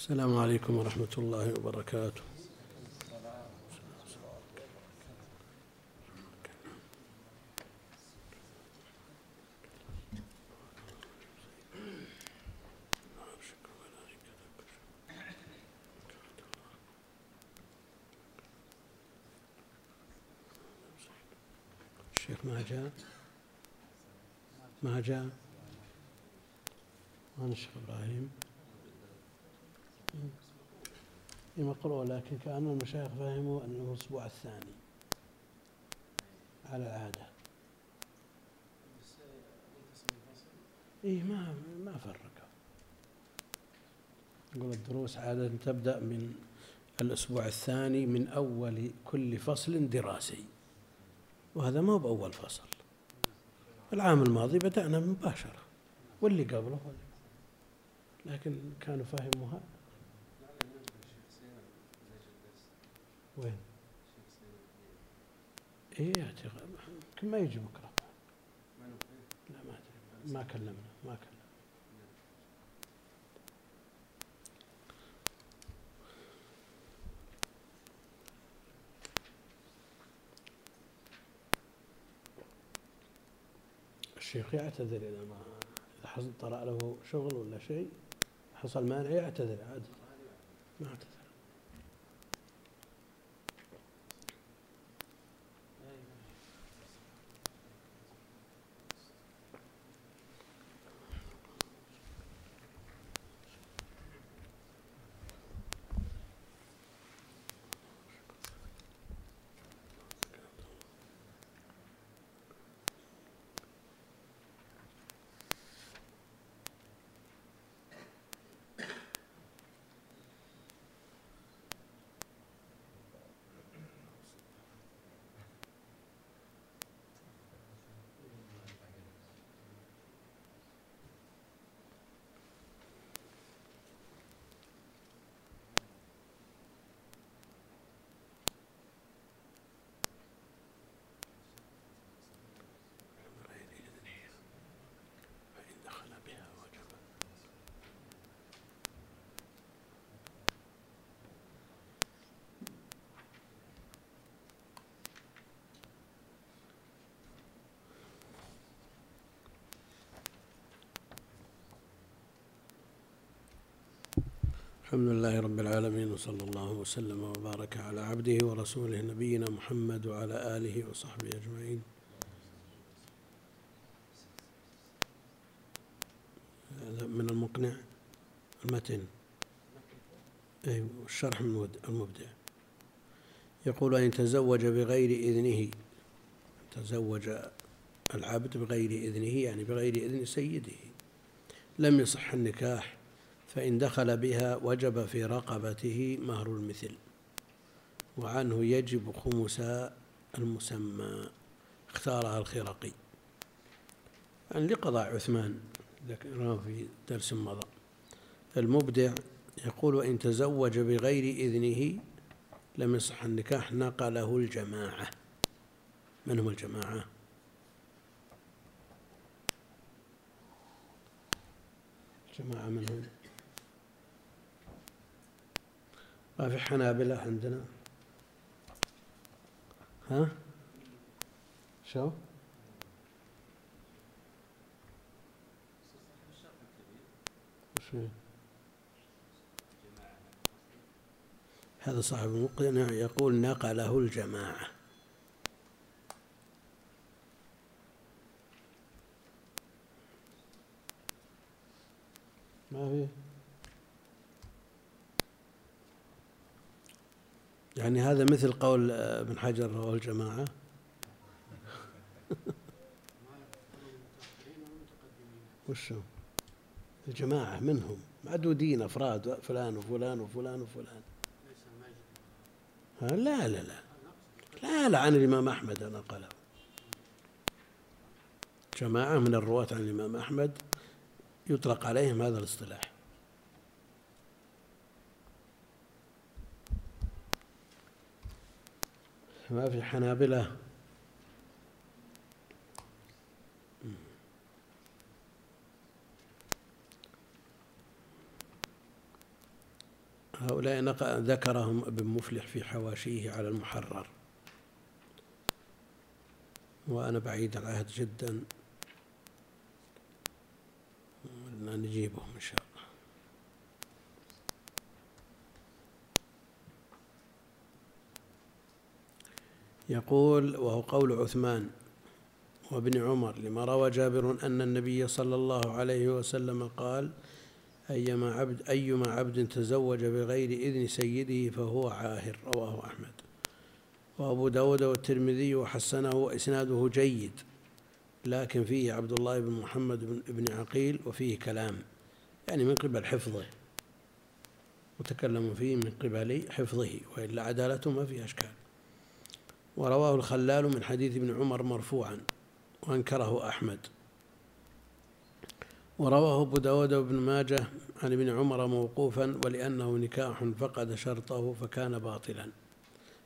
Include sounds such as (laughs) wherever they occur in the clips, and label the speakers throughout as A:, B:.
A: السلام عليكم ورحمة الله وبركاته. الشيخ ما جاء؟ ما جاء ما الشيخ إبراهيم هي مقروءة لكن كأن المشايخ فهموا أنه الأسبوع الثاني على العادة. إيه ما ما فرقوا. يقول الدروس عادة تبدأ من الأسبوع الثاني من أول كل فصل دراسي وهذا ما هو بأول فصل. العام الماضي بدأنا مباشرة واللي قبله. لكن كانوا فهموها وين؟ إيه يمكن ما يجي بكرة. لا ما أدري. ما كلمنا ما كلمنا. الشيخ يعتذر إذا ما إذا حصل طرأ له شغل ولا شيء حصل مانع يعتذر عاد. ما اعتذر الحمد لله رب العالمين وصلى الله وسلم وبارك على عبده ورسوله نبينا محمد وعلى آله وصحبه أجمعين. من المقنع؟ المتن. أي الشرح المبدع. يقول أن تزوج بغير إذنه تزوج العبد بغير إذنه يعني بغير إذن سيده. لم يصح النكاح. فإن دخل بها وجب في رقبته مهر المثل وعنه يجب خمس المسمى اختارها الخرقي يعني لقضاء عثمان ذكرناه في درس مضى المبدع يقول وإن تزوج بغير إذنه لم يصح النكاح نقله الجماعة من هم الجماعة؟ جماعة من هم؟ ما في حنابلة عندنا. ها؟ شو؟ هذا صاحب المقنع يقول نقله الجماعة. ما في؟ يعني هذا مثل قول ابن حجر رواه الجماعة. (laughs) وشو الجماعة منهم. معدودين أفراد فلان وفلان وفلان وفلان. لا لا لا. لا لا عن الإمام أحمد نقله جماعة من الرواة عن الإمام أحمد يطلق عليهم هذا الاصطلاح. ما في حنابلة. هؤلاء ذكرهم ابن مفلح في حواشيه على المحرر. وأنا بعيد العهد جدا. نجيبهم إن شاء الله. يقول وهو قول عثمان وابن عمر لما روى جابر أن النبي صلى الله عليه وسلم قال أيما عبد أيما عبد تزوج بغير إذن سيده فهو عاهر رواه أحمد. وأبو داود والترمذي وحسنه وإسناده جيد لكن فيه عبد الله بن محمد بن عقيل وفيه كلام. يعني من قبل حفظه. متكلم فيه من قبل حفظه وإلا عدالته ما فيها أشكال. ورواه الخلال من حديث ابن عمر مرفوعا وأنكره أحمد. ورواه أبو داود وابن ماجه عن ابن عمر موقوفا ولأنه نكاح فقد شرطه فكان باطلا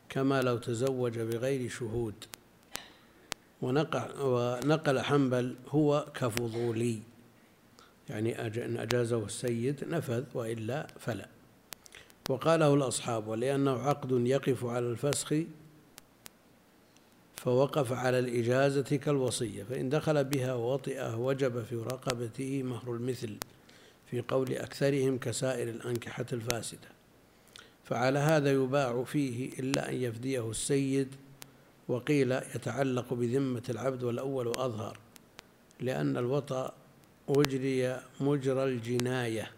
A: كما لو تزوج بغير شهود. ونقل حنبل هو كفضولي يعني إن أجازه السيد نفذ وإلا فلا. وقاله الأصحاب ولأنه عقد يقف على الفسخ فوقف على الإجازة كالوصية فإن دخل بها ووطئه وجب في رقبته مهر المثل في قول أكثرهم كسائر الأنكحة الفاسدة. فعلى هذا يباع فيه إلا أن يفديه السيد وقيل يتعلق بذمة العبد والأول أظهر لأن الوطأ أجري مجرى الجناية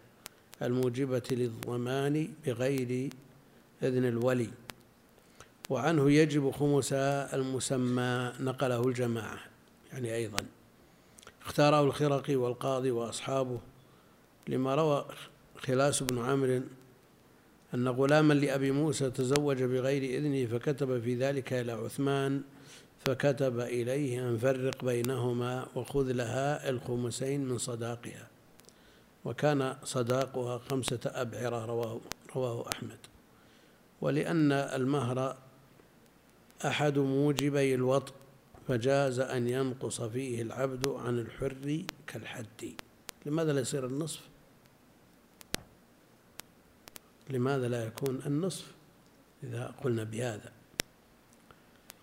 A: الموجبة للضمان بغير إذن الولي. وعنه يجب خمس المسمى نقله الجماعة يعني أيضا. اختاره الخرقي والقاضي وأصحابه. لما روى خلاس بن عامر أن غلاما لأبي موسى تزوج بغير إذنه فكتب في ذلك إلى عثمان فكتب إليه أن فرق بينهما وخذ لها الخمسين من صداقها. وكان صداقها خمسة أبعرة رواه, رواه أحمد. ولأن المهر أحد موجبي الوطء فجاز أن ينقص فيه العبد عن الحر كالحد. لماذا لا يصير النصف؟ لماذا لا يكون النصف إذا قلنا بهذا؟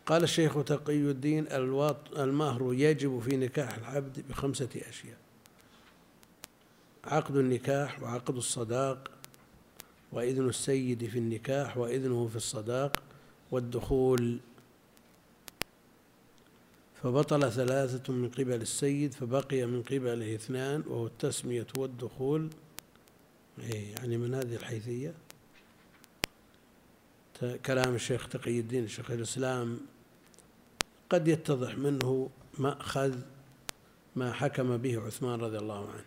A: قال الشيخ تقي الدين المهر يجب في نكاح العبد بخمسة أشياء عقد النكاح وعقد الصداق وإذن السيد في النكاح وإذنه في الصداق والدخول. فبطل ثلاثة من قبل السيد فبقي من قبله اثنان وهو التسمية والدخول. إيه، يعني من هذه الحيثية. كلام الشيخ تقي الدين شيخ الإسلام قد يتضح منه مأخذ ما حكم به عثمان رضي الله عنه.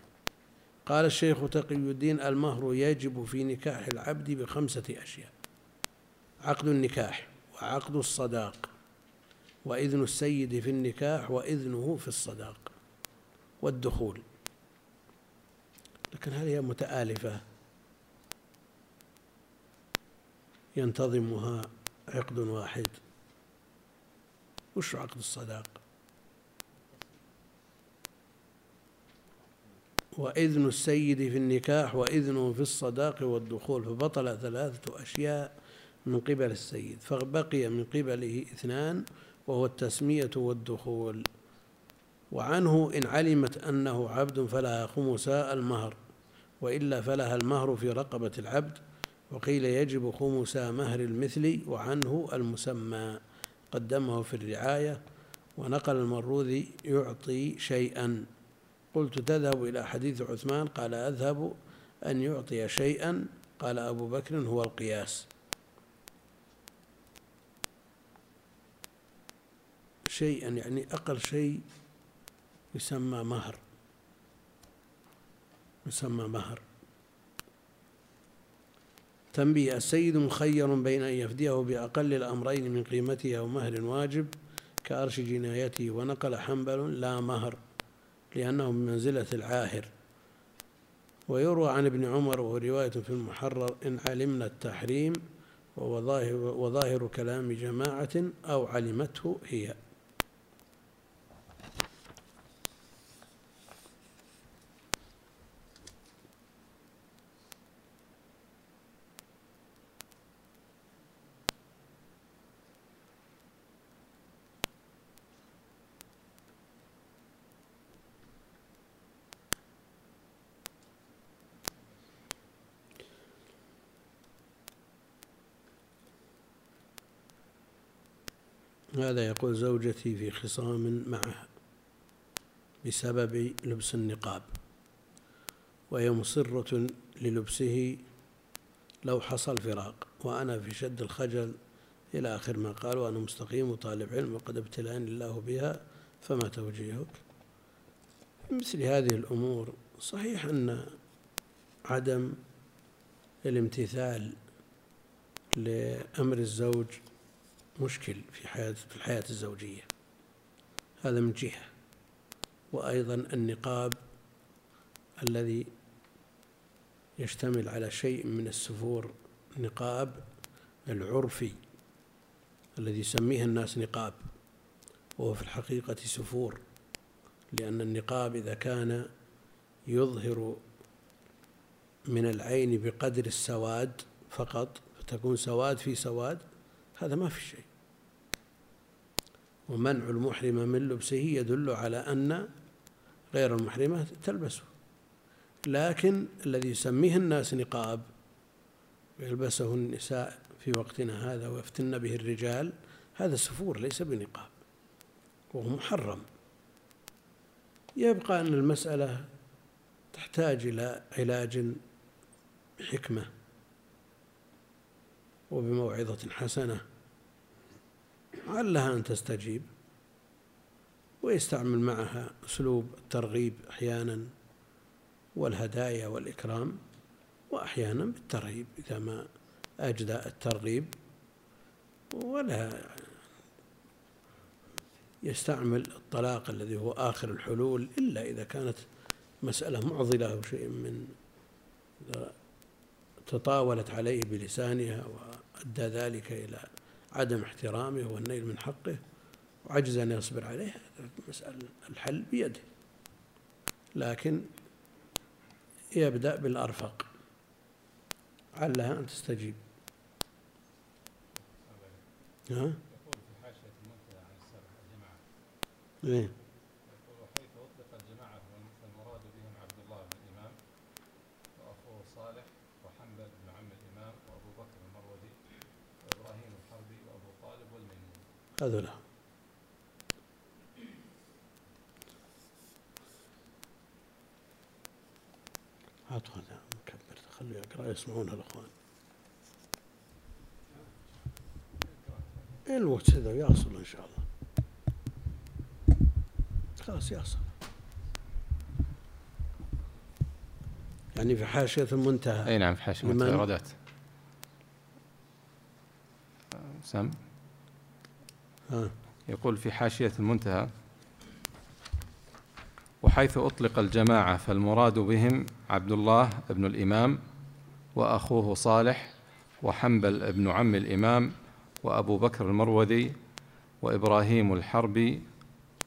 A: قال الشيخ تقي الدين المهر يجب في نكاح العبد بخمسة أشياء. عقد النكاح. وعقد الصداق وإذن السيد في النكاح وإذنه في الصداق والدخول. لكن هل هي متآلفة؟ ينتظمها عقد واحد. وش عقد الصداق؟ وإذن السيد في النكاح وإذنه في الصداق والدخول. فبطل ثلاثة أشياء من قبل السيد فبقي من قبله اثنان وهو التسمية والدخول. وعنه إن علمت أنه عبد فلها خمسا المهر وإلا فلها المهر في رقبة العبد وقيل يجب خمسا مهر المثل وعنه المسمى. قدمه في الرعاية ونقل المروذي يعطي شيئا. قلت تذهب إلى حديث عثمان قال أذهب أن يعطي شيئا قال أبو بكر هو القياس. شيئا يعني أقل شيء يسمى مهر. يسمى مهر. تنبيه السيد مخير بين أن يفديه بأقل الأمرين من قيمته أو مهر واجب كأرش جنايته. ونقل حنبل لا مهر لأنه بمنزلة العاهر. ويروى عن ابن عمر وهو رواية في المحرر إن علمنا التحريم وهو ظاهر, وظاهر كلام جماعة أو علمته هي. هذا يقول زوجتي في خصام معها بسبب لبس النقاب وهي مصرة للبسه لو حصل فراق وأنا في شد الخجل إلى آخر ما قال وأنا مستقيم وطالب علم وقد ابتلأني الله بها فما توجيهك؟ مثل هذه الأمور صحيح أن عدم الامتثال لأمر الزوج مشكل في حياة في الحياة الزوجية. هذا من جهة. وأيضا النقاب الذي يشتمل على شيء من السفور نقاب العرفي الذي يسميه الناس نقاب. وهو في الحقيقة سفور. لأن النقاب إذا كان يظهر من العين بقدر السواد فقط فتكون سواد في سواد هذا ما في شيء. ومنع المحرمة من لبسه يدل على أن غير المحرمة تلبسه. لكن الذي يسميه الناس نقاب ويلبسه النساء في وقتنا هذا ويفتن به الرجال هذا سفور ليس بنقاب وهو محرم. يبقى أن المسألة تحتاج إلى علاج بحكمة وبموعظة حسنة. علها أن تستجيب ويستعمل معها أسلوب الترغيب أحيانا والهدايا والإكرام وأحيانا بالترهيب إذا ما أجدى الترغيب ولا يستعمل الطلاق الذي هو آخر الحلول إلا إذا كانت مسألة معضلة أو شيء من تطاولت عليه بلسانها وأدى ذلك إلى عدم احترامه والنيل من حقه وعجز أن يصبر عليه مسألة الحل بيده لكن يبدأ بالأرفق علها أن تستجيب ها؟ يقول في حاشية المنتهى عن السبع الجماعة إيه؟ يقول وحيث أطلق الجماعة فالمراد بهم عبد الله بن الإمام وأخوه صالح وحنبل بن عم الإمام وأبو بكر المروزي وإبراهيم الحربي وأبو طالب والميمون هذولا هاتوا هذا مكبر خليه يقرأ يسمعونها الأخوان. الوقت هذا يصل إن شاء الله. خلاص يصل. يعني في حاشية المنتهى.
B: أي نعم في حاشية المنتهى سم ها. يقول في حاشية المنتهى وحيث أطلق الجماعة فالمراد بهم عبد الله بن الإمام وأخوه صالح وحنبل بن عم الإمام وأبو بكر المروذي وإبراهيم الحربي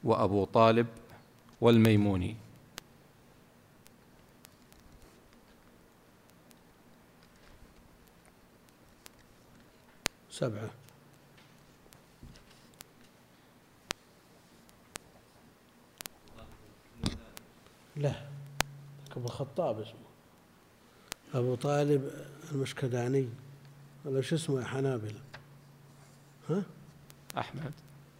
B: وأبو طالب والميموني.
A: سبعة. لا أبو الخطاب اسمه. أبو طالب المشكداني. ولا شو اسمه يا حنابلة؟ ها؟
B: أحمد.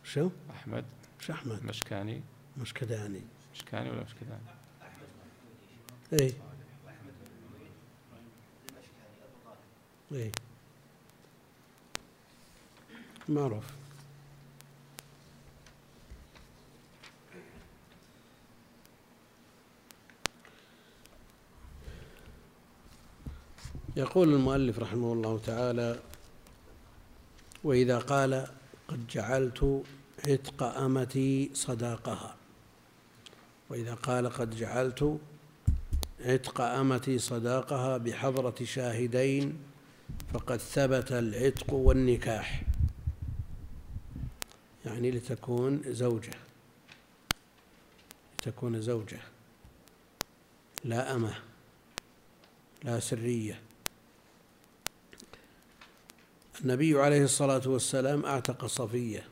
A: شو؟
B: أحمد.
A: شو أحمد؟
B: مشكاني.
A: مشكداني.
B: مشكاني ولا مشكداني؟
A: اي اي معروف. يقول المؤلف رحمه الله تعالى وإذا قال قد جعلت عتق أمتي صداقها. وإذا قال قد جعلت عتق أمتي صداقها بحضرة شاهدين فقد ثبت العتق والنكاح. يعني لتكون زوجة. لتكون زوجة. لا أمة. لا سرية. النبي عليه الصلاة والسلام أعتق صفية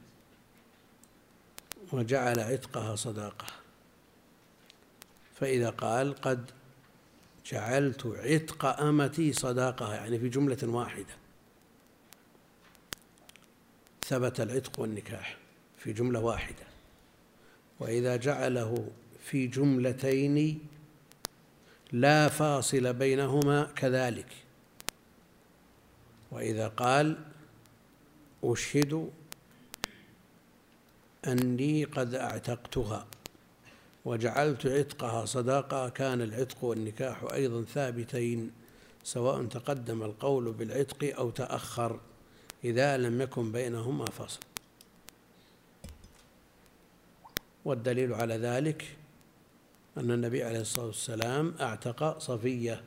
A: وجعل عتقها صداقة. فإذا قال قد جعلت عتق أمتي صداقة يعني في جملة واحدة. ثبت العتق والنكاح في جملة واحدة. وإذا جعله في جملتين لا فاصل بينهما كذلك. وإذا قال أشهد أني قد أعتقتها وجعلت عتقها صداقة كان العتق والنكاح أيضا ثابتين سواء تقدم القول بالعتق أو تأخر إذا لم يكن بينهما فصل. والدليل على ذلك أن النبي عليه الصلاة والسلام أعتق صفية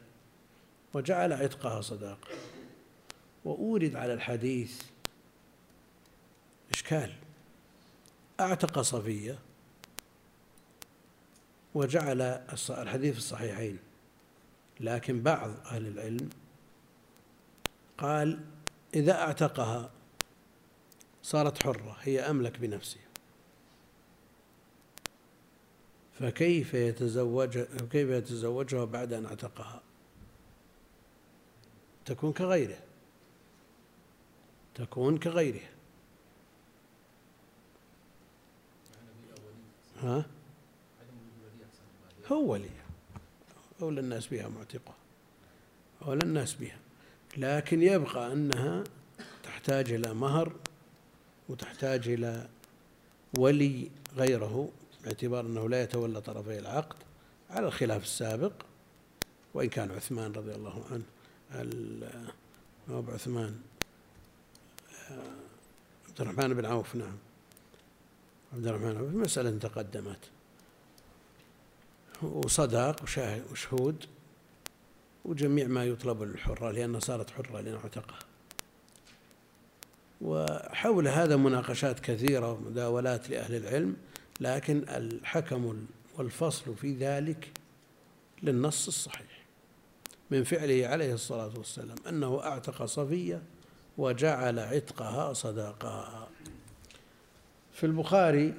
A: وجعل عتقها صداقة. وأورد على الحديث إشكال. أعتق صفية وجعل الحديث في الصحيحين لكن بعض أهل العلم قال إذا أعتقها صارت حرة هي أملك بنفسها. فكيف يتزوج كيف يتزوجها بعد أن أعتقها؟ تكون كغيره. تكون كغيره ها؟ هو ولي أولى الناس بها معتقة. أولى الناس بها. لكن يبقى أنها تحتاج إلى مهر وتحتاج إلى ولي غيره باعتبار أنه لا يتولى طرفي العقد على الخلاف السابق. وإن كان عثمان رضي الله عنه أبو عثمان عبد الرحمن بن عوف نعم. عبد الرحمن عوف مسألة تقدمت. وصداق وشهود وجميع ما يطلب للحرة لأنها صارت حرة لأن اعتقها وحول هذا مناقشات كثيرة ومداولات لأهل العلم لكن الحكم والفصل في ذلك للنص الصحيح. من فعله عليه الصلاة والسلام أنه أعتق صفية وجعل عتقها صداقها. في البخاري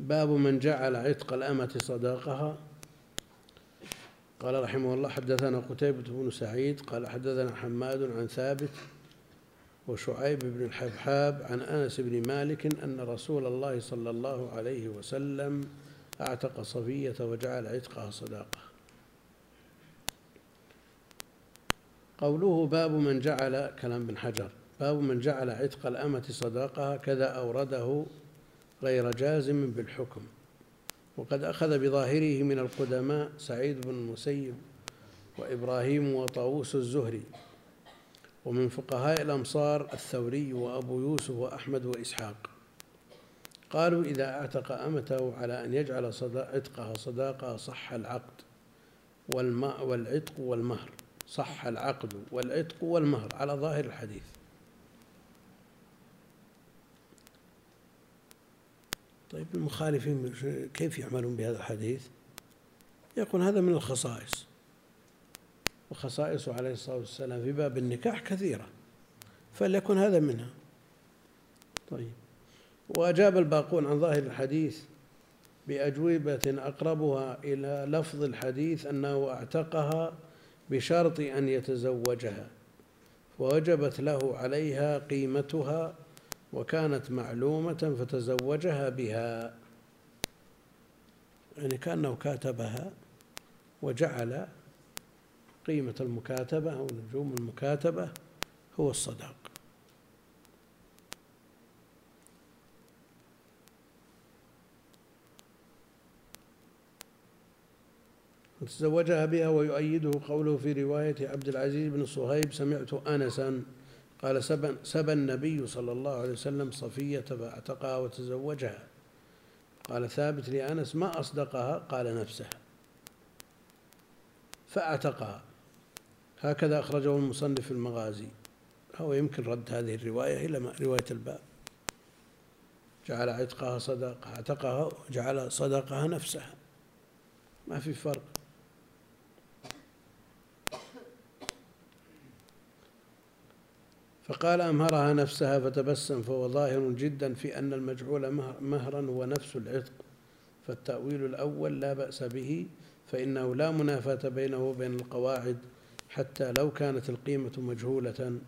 A: باب من جعل عتق الأمة صداقها. قال رحمه الله حدثنا قتيبة بن سعيد قال حدثنا حماد عن ثابت وشعيب بن الحبحاب عن أنس بن مالك أن رسول الله صلى الله عليه وسلم أعتق صفية وجعل عتقها صداقة. قوله باب من جعل كلام بن حجر باب من جعل عتق الأمة صداقها كذا أورده غير جازم بالحكم وقد أخذ بظاهره من القدماء سعيد بن المسيب وإبراهيم وطاووس الزهري ومن فقهاء الأمصار الثوري وأبو يوسف وأحمد وإسحاق. قالوا إذا أعتق أمته على أن يجعل عتقها صداقة صح العقد والماء والعتق والمهر صح العقد والعتق والمهر على ظاهر الحديث. طيب المخالفين كيف يعملون بهذا الحديث؟ يقول هذا من الخصائص. وخصائصه عليه الصلاة والسلام في باب النكاح كثيرة فليكن هذا منها. طيب وأجاب الباقون عن ظاهر الحديث بأجوبة أقربها إلى لفظ الحديث أنه اعتقها بشرط أن يتزوجها ووجبت له عليها قيمتها وكانت معلومة فتزوجها بها. يعني كأنه كاتبها وجعل قيمة المكاتبة أو نجوم المكاتبة هو الصداق. فتزوجها بها ويؤيده قوله في رواية عبد العزيز بن صهيب سمعت أنسا. قال سبى سبى النبي صلى الله عليه وسلم صفية فاعتقها وتزوجها. قال ثابت لأنس ما أصدقها؟ قال نفسها فأعتقها. هكذا أخرجه المصنف المغازي. هو يمكن رد هذه الرواية إلى رواية الباب. جعل عتقها صدقة اعتقها وجعل صدقها نفسها. ما في فرق. فقال أمهرها نفسها فتبسم فهو ظاهر جدا في أن المجعول مهرا هو نفس العتق فالتأويل الأول لا بأس به فإنه لا منافاة بينه وبين القواعد حتى لو كانت القيمة مجهولة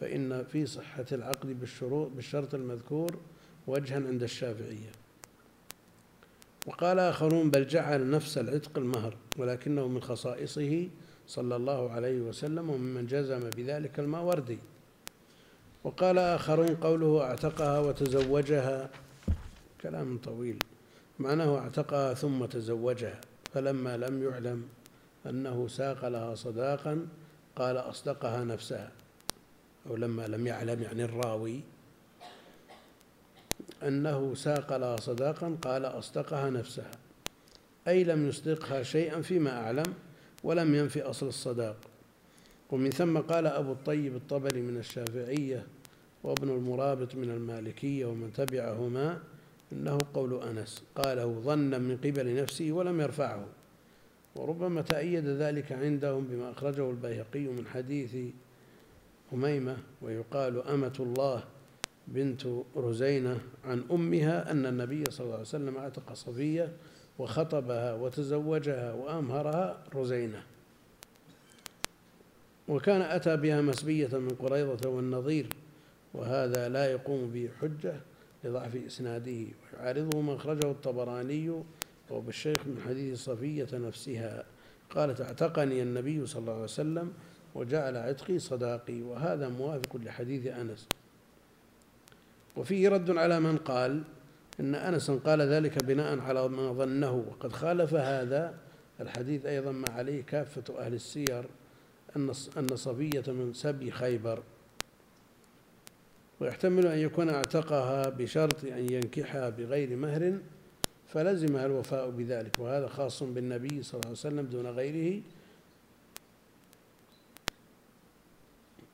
A: فإن في صحة العقد بالشروط بالشرط المذكور وجها عند الشافعية. وقال آخرون بل جعل نفس العتق المهر ولكنه من خصائصه صلى الله عليه وسلم وممن جزم بذلك الماوردي وقال آخرون قوله اعتقها وتزوجها. كلام طويل. معناه اعتقها ثم تزوجها. فلما لم يعلم أنه ساق لها صداقا قال أصدقها نفسها. أو لما لم يعلم يعني الراوي. أنه ساق لها صداقا قال أصدقها نفسها. أي لم يصدقها شيئا فيما أعلم ولم ينفي أصل الصداق. ومن ثم قال أبو الطيب الطبري من الشافعية وابن المرابط من المالكية ومن تبعهما إنه قول أنس. قاله ظنا من قبل نفسه ولم يرفعه. وربما تأيد ذلك عندهم بما أخرجه البيهقي من حديث أميمة ويقال أمة الله بنت رزينة عن أمها أن النبي صلى الله عليه وسلم اعتق صفية وخطبها وتزوجها وأمهرها رزينة. وكان أتى بها مسبية من قريضة والنظير وهذا لا يقوم به حجة لضعف إسناده. ويعارضه ما أخرجه الطبراني وبالشيخ من حديث صفية نفسها. قالت اعتقني النبي صلى الله عليه وسلم وجعل عتقي صداقي وهذا موافق لحديث أنس. وفيه رد على من قال إن أنس قال ذلك بناء على ما ظنه. وقد خالف هذا الحديث أيضا ما عليه كافة أهل السير أن صفية من سبي خيبر. ويحتمل أن يكون اعتقها بشرط أن ينكحها بغير مهر فلزمها الوفاء بذلك وهذا خاص بالنبي صلى الله عليه وسلم دون غيره.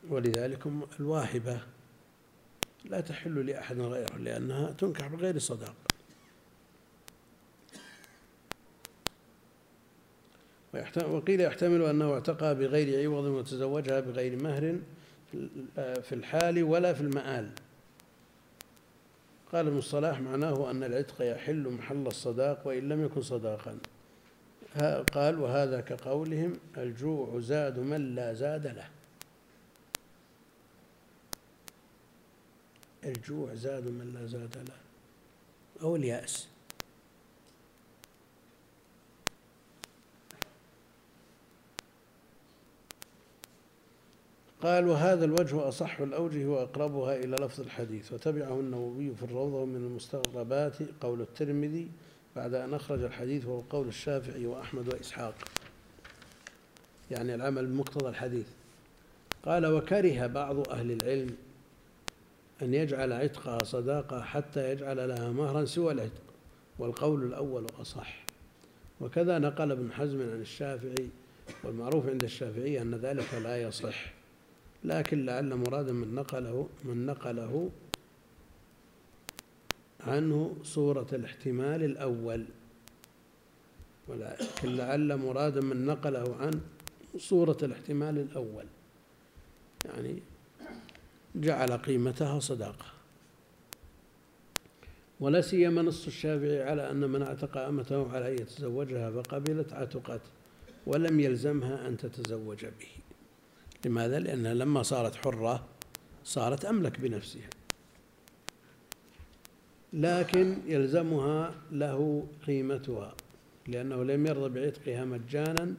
A: ولذلك الواهبة لا تحل لأحد غيره لأنها تنكح بغير صداق. وقيل يحتمل أنه اعتقى بغير عوض وتزوجها بغير مهر في الحال ولا في المآل. قال ابن الصلاح معناه أن العتق يحل محل الصداق وإن لم يكن صداقا. قال وهذا كقولهم الجوع زاد من لا زاد له. الجوع زاد من لا زاد له. أو اليأس. قال وهذا الوجه أصح الأوجه وأقربها إلى لفظ الحديث. وتبعه النووي في الروضة من المستغربات قول الترمذي بعد أن أخرج الحديث وهو قول الشافعي وأحمد وإسحاق. يعني العمل بمقتضى الحديث. قال وكره بعض أهل العلم أن يجعل عتقها صداقة حتى يجعل لها مهرا سوى العتق والقول الأول أصح. وكذا نقل ابن حزم عن الشافعي والمعروف عند الشافعي أن ذلك لا يصح. لكن لعل مرادا من نقله من نقله عنه صورة الاحتمال الأول. ولكن لعل مرادا من نقله عن صورة الاحتمال الأول. يعني جعل قيمتها صداقة. ولا سيما نص الشافعي على أن من أعتق أمته على أن يتزوجها فقبلت عتقت ولم يلزمها أن تتزوج به. لماذا؟ لأنها لما صارت حرة صارت أملك بنفسها. لكن يلزمها له قيمتها لأنه لم يرضى بعتقها مجانا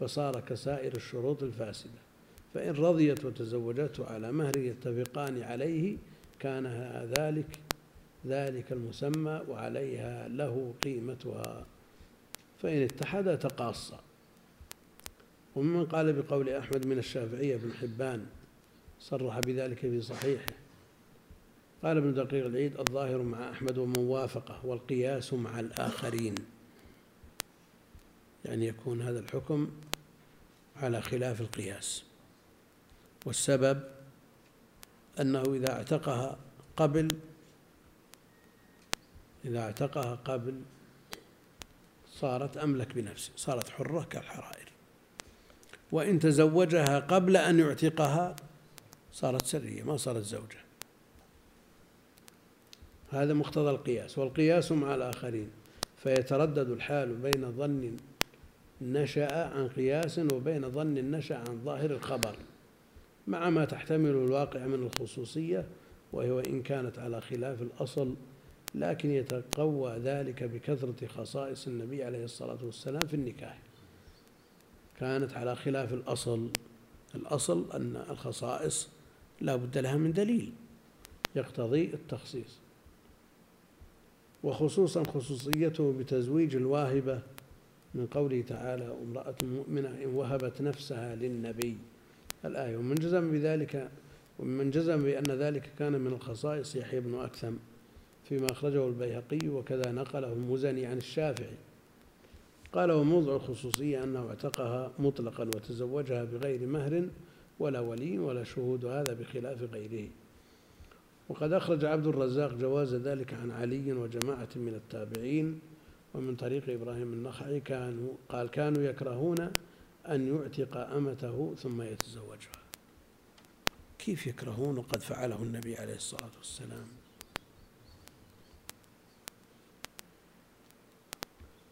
A: فصار كسائر الشروط الفاسدة. فإن رضيت وتزوجته على مهر يتفقان عليه كان ذلك ذلك المسمى وعليها له قيمتها. فإن اتحدا تقاصا وممن قال بقول أحمد من الشافعية بن حبان صرح بذلك في صحيحه. قال ابن دقيق العيد الظاهر مع أحمد ومن وافقه والقياس مع الآخرين. يعني يكون هذا الحكم على خلاف القياس. والسبب أنه إذا اعتقها قبل إذا اعتقها قبل صارت أملك بنفسه صارت حرة كالحرائر. وإن تزوجها قبل أن يعتقها صارت سرية ما صارت زوجة. هذا مقتضى القياس والقياس مع الآخرين. فيتردد الحال بين ظن نشأ عن قياس وبين ظن نشأ عن ظاهر الخبر مع ما تحتمل الواقع من الخصوصية وهي وإن كانت على خلاف الأصل لكن يتقوى ذلك بكثرة خصائص النبي عليه الصلاة والسلام في النكاح. كانت على خلاف الأصل. الأصل أن الخصائص لا بد لها من دليل يقتضي التخصيص. وخصوصا خصوصيته بتزويج الواهبة من قوله تعالى امرأة مؤمنة إن وهبت نفسها للنبي الآية. ومن جزم بذلك ومن جزم بأن ذلك كان من الخصائص يحيى بن أكثم فيما أخرجه البيهقي وكذا نقله المزني عن الشافعي. قال وموضع الخصوصية أنه اعتقها مطلقا وتزوجها بغير مهر ولا ولي ولا شهود هذا بخلاف غيره. وقد أخرج عبد الرزاق جواز ذلك عن علي وجماعة من التابعين ومن طريق إبراهيم النخعي كانوا قال كانوا يكرهون أن يعتق أمته ثم يتزوجها. كيف يكرهون؟ وقد فعله النبي عليه الصلاة والسلام.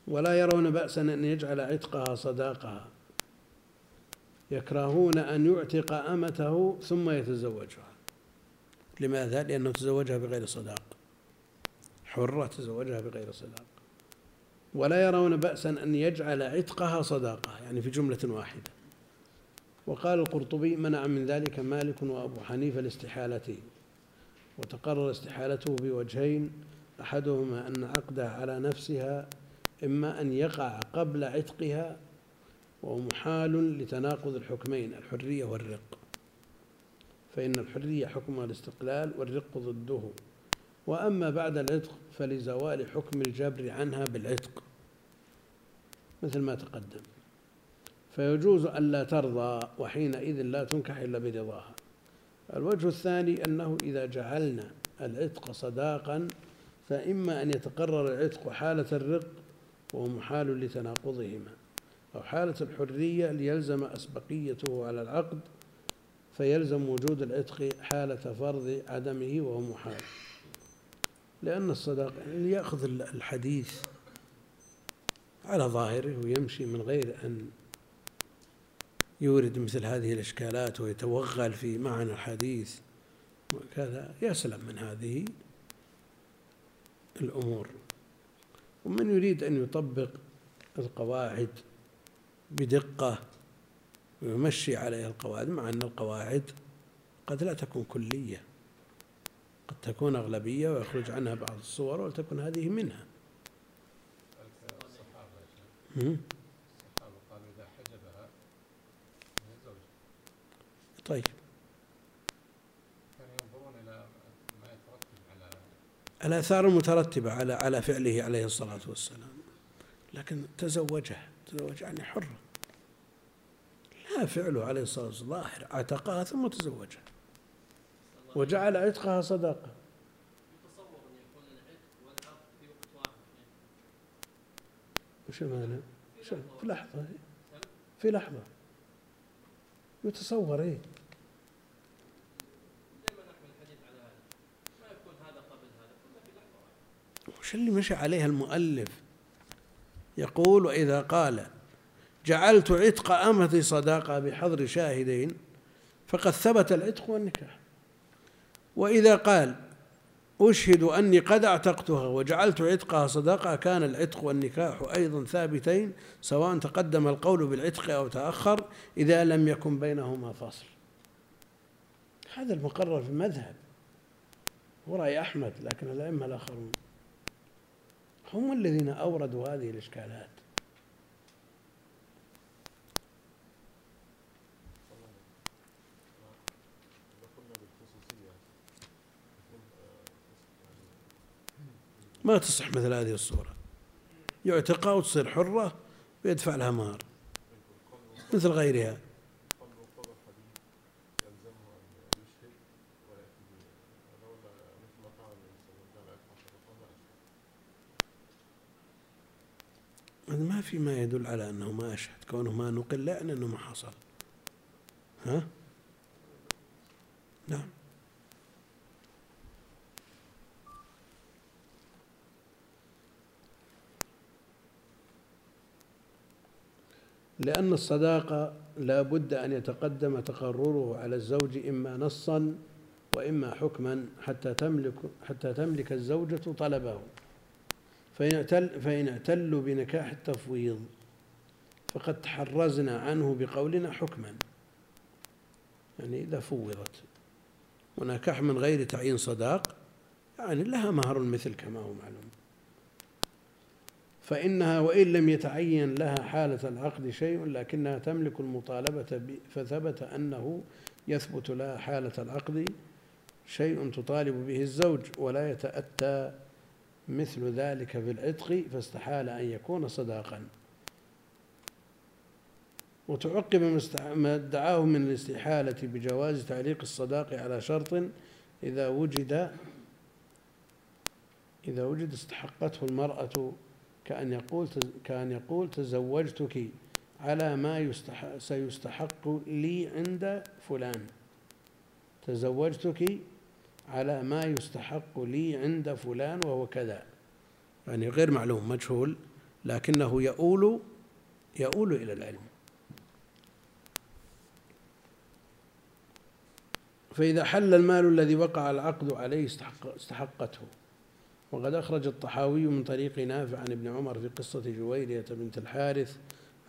A: ولا يرون بأسا أن يجعل عتقها صداقها. يكرهون أن يعتق أمته ثم يتزوجها. لماذا؟ لأنه تزوجها بغير صداق. حرة تزوجها بغير صداق. ولا يرون بأسا أن يجعل عتقها صداقة يعني في جملة واحدة. وقال القرطبي منع من ذلك مالك وأبو حنيفة لاستحالته وتقرر استحالته بوجهين أحدهما أن عقدها على نفسها إما أن يقع قبل عتقها وهو محال لتناقض الحكمين الحرية والرق. فإن الحرية حكمها الاستقلال والرق ضده. وأما بعد العتق فلزوال حكم الجبر عنها بالعتق مثل ما تقدم. فيجوز ألا ترضى وحينئذ لا تنكح إلا برضاها. الوجه الثاني أنه إذا جعلنا العتق صداقا فإما أن يتقرر العتق حالة الرق وهو محال لتناقضهما. أو حالة الحرية ليلزم أسبقيته على العقد فيلزم وجود العتق حالة فرض عدمه وهو محال. لأن الصداق يأخذ الحديث على ظاهره ويمشي من غير أن يورد مثل هذه الإشكالات ويتوغل في معنى الحديث. وكذا يسلم من هذه الأمور. ومن يريد أن يطبق القواعد بدقة ويمشي عليها القواعد مع أن القواعد قد لا تكون كلية قد تكون أغلبية ويخرج عنها بعض الصور ولتكن هذه منها. طيب كانوا ينظرون إلى ما يترتب على الآثار المترتبة على على فعله عليه الصلاة والسلام. لكن تزوجها تزوج يعني حر. لا فعله عليه الصلاة والسلام ظاهر اعتقها ثم تزوجها وجعل عتقها صداقة. وش المعنى؟ في لحظة في لحظة. يتصور إيه؟ وش اللي مشى عليها المؤلف. يقول وإذا قال جعلت عتق أمتي صداقة بحضر شاهدين فقد ثبت العتق والنكاح. وإذا قال أشهد أني قد اعتقتها وجعلت عتقها صداقة كان العتق والنكاح أيضا ثابتين سواء تقدم القول بالعتق أو تأخر إذا لم يكن بينهما فصل هذا المقرر في المذهب ورأي أحمد لكن الأئمة الآخرون. هم الذين أوردوا هذه الإشكالات. ما تصح مثل هذه الصورة. يعتقى وتصير حرة ويدفع لها مهر. مثل غيرها. في ما يدل على أنه ما أشهد كونه ما نقل لا يعني أنه ما حصل. ها؟ نعم. لأن الصداقة لا بد أن يتقدم تقرره على الزوج إما نصا وإما حكما حتى تملك حتى تملك الزوجة طلبه. فإن اعتل فإن اعتلوا بنكاح التفويض فقد تحرزنا عنه بقولنا حكما. يعني إذا فوضت. ونكاح من غير تعيين صداق يعني لها مهر مثل كما هو معلوم. فإنها وإن لم يتعين لها حالة العقد شيء لكنها تملك المطالبة فثبت أنه يثبت لها حالة العقد شيء تطالب به الزوج ولا يتأتى مثل ذلك في العتق فاستحال أن يكون صداقا. وتعقب ما ادعاه من الاستحالة بجواز تعليق الصداق على شرط إذا وجد إذا وجد استحقته المرأة كأن يقول كأن يقول تزوجتك على ما يستحق سيستحق لي عند فلان. تزوجتك على ما يستحق لي عند فلان وهو كذا. يعني غير معلوم مجهول لكنه يؤول يؤول إلى العلم. فإذا حل المال الذي وقع العقد عليه استحق استحقته. وقد أخرج الطحاوي من طريق نافع عن ابن عمر في قصة جويرية بنت الحارث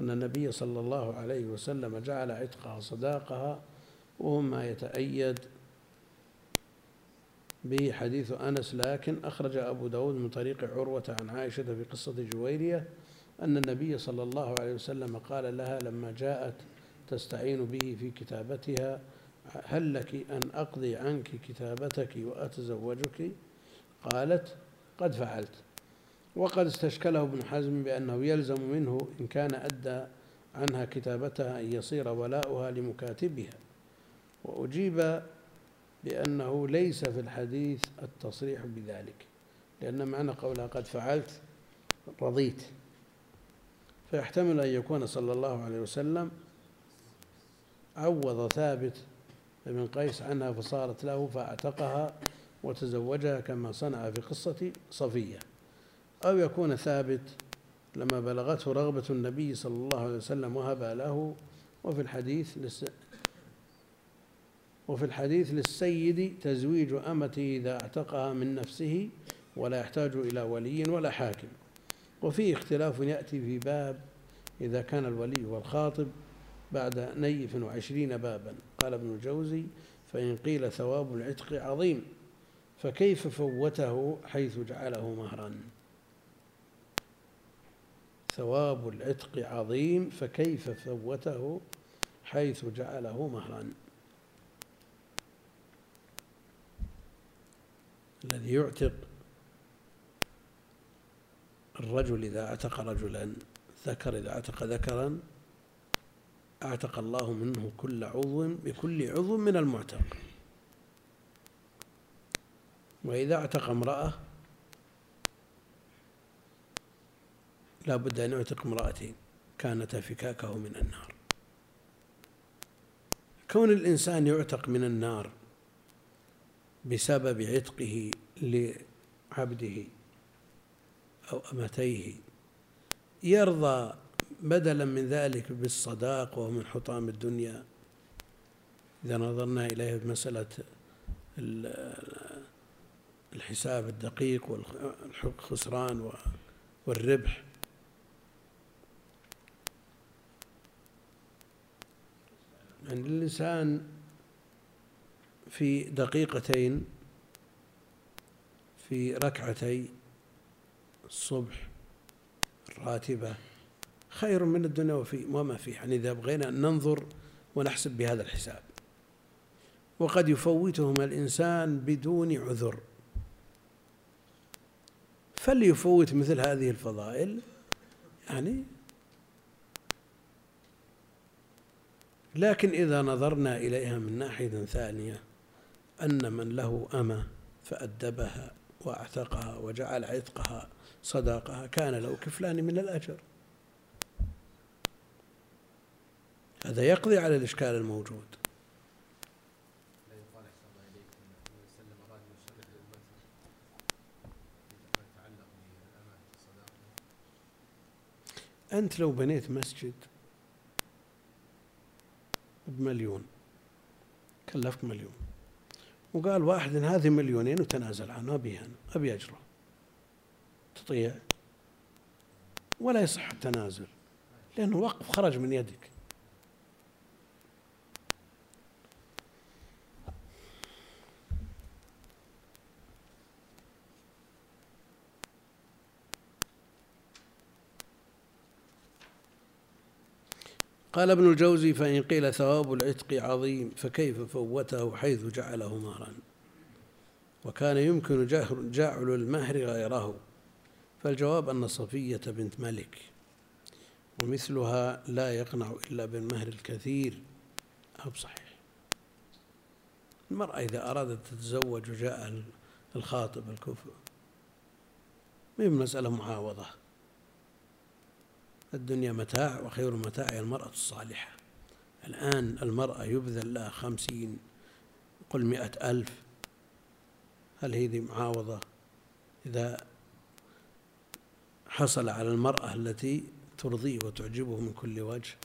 A: أن النبي صلى الله عليه وسلم جعل عتقها صداقها وهو ما يتأيد به حديث أنس لكن أخرج أبو داود من طريق عروة عن عائشة في قصة جويرية أن النبي صلى الله عليه وسلم قال لها لما جاءت تستعين به في كتابتها هل لك أن أقضي عنك كتابتك وأتزوجك قالت قد فعلت. وقد استشكله ابن حزم بأنه يلزم منه إن كان أدى عنها كتابتها أن يصير ولاؤها لمكاتبها. وأجيب بأنه ليس في الحديث التصريح بذلك لأن معنى قولها قد فعلت رضيت. فيحتمل أن يكون صلى الله عليه وسلم عوض ثابت بن قيس عنها فصارت له فأعتقها وتزوجها كما صنع في قصة صفية. أو يكون ثابت لما بلغته رغبة النبي صلى الله عليه وسلم وهب له وفي الحديث وفي الحديث للسيد تزويج أمته إذا اعتقها من نفسه ولا يحتاج إلى ولي ولا حاكم. وفيه اختلاف يأتي في باب إذا كان الولي والخاطب بعد نيف وعشرين بابا. قال ابن الجوزي فإن قيل ثواب العتق عظيم فكيف فوته حيث جعله مهرا؟ ثواب العتق عظيم فكيف فوته حيث جعله مهرا؟ الذي يعتق الرجل إذا أعتق رجلا ذكر إذا أعتق ذكرا أعتق الله منه كل عضو بكل عضو من المعتق. وإذا أعتق امرأة لا بد أن يعتق امرأتين كانتا فكاكه من النار. كون الإنسان يعتق من النار بسبب عتقه لعبده أو أمتيه. يرضى بدلا من ذلك بالصداق ومن حطام الدنيا. إذا نظرنا إليه بمسألة الحساب الدقيق والخسران والربح. يعني الإنسان في دقيقتين في ركعتي الصبح الراتبة خير من الدنيا وفي وما فيه يعني إذا بغينا أن ننظر ونحسب بهذا الحساب. وقد يفوتهما الإنسان بدون عذر. فليفوت مثل هذه الفضائل يعني لكن إذا نظرنا إليها من ناحية ثانية أن من له أمة فأدبها وأعتقها وجعل عتقها صداقها كان له كفلان من الأجر. هذا يقضي على الإشكال الموجود. أنت لو بنيت مسجد بمليون كلفك مليون. وقال واحد إن هذه مليونين وتنازل عنه أبيها أنا أبي أجره. تطيع. ولا يصح التنازل لأنه وقف خرج من يدك. قال ابن الجوزي فإن قيل ثواب العتق عظيم فكيف فوته حيث جعله مهرا وكان يمكن جعل المهر غيره. فالجواب أن صفية بنت ملك ومثلها لا يقنع إلا بالمهر الكثير. أو صحيح. المرأة إذا أرادت تتزوج وجاء الخاطب الكفء ما هي مسألة معاوضة؟ الدنيا متاع وخير المتاع المرأة الصالحة. الآن المرأة يبذل لها خمسين قل مئة ألف هل هذه معاوضة؟ إذا حصل على المرأة التي ترضيه وتعجبه من كل وجه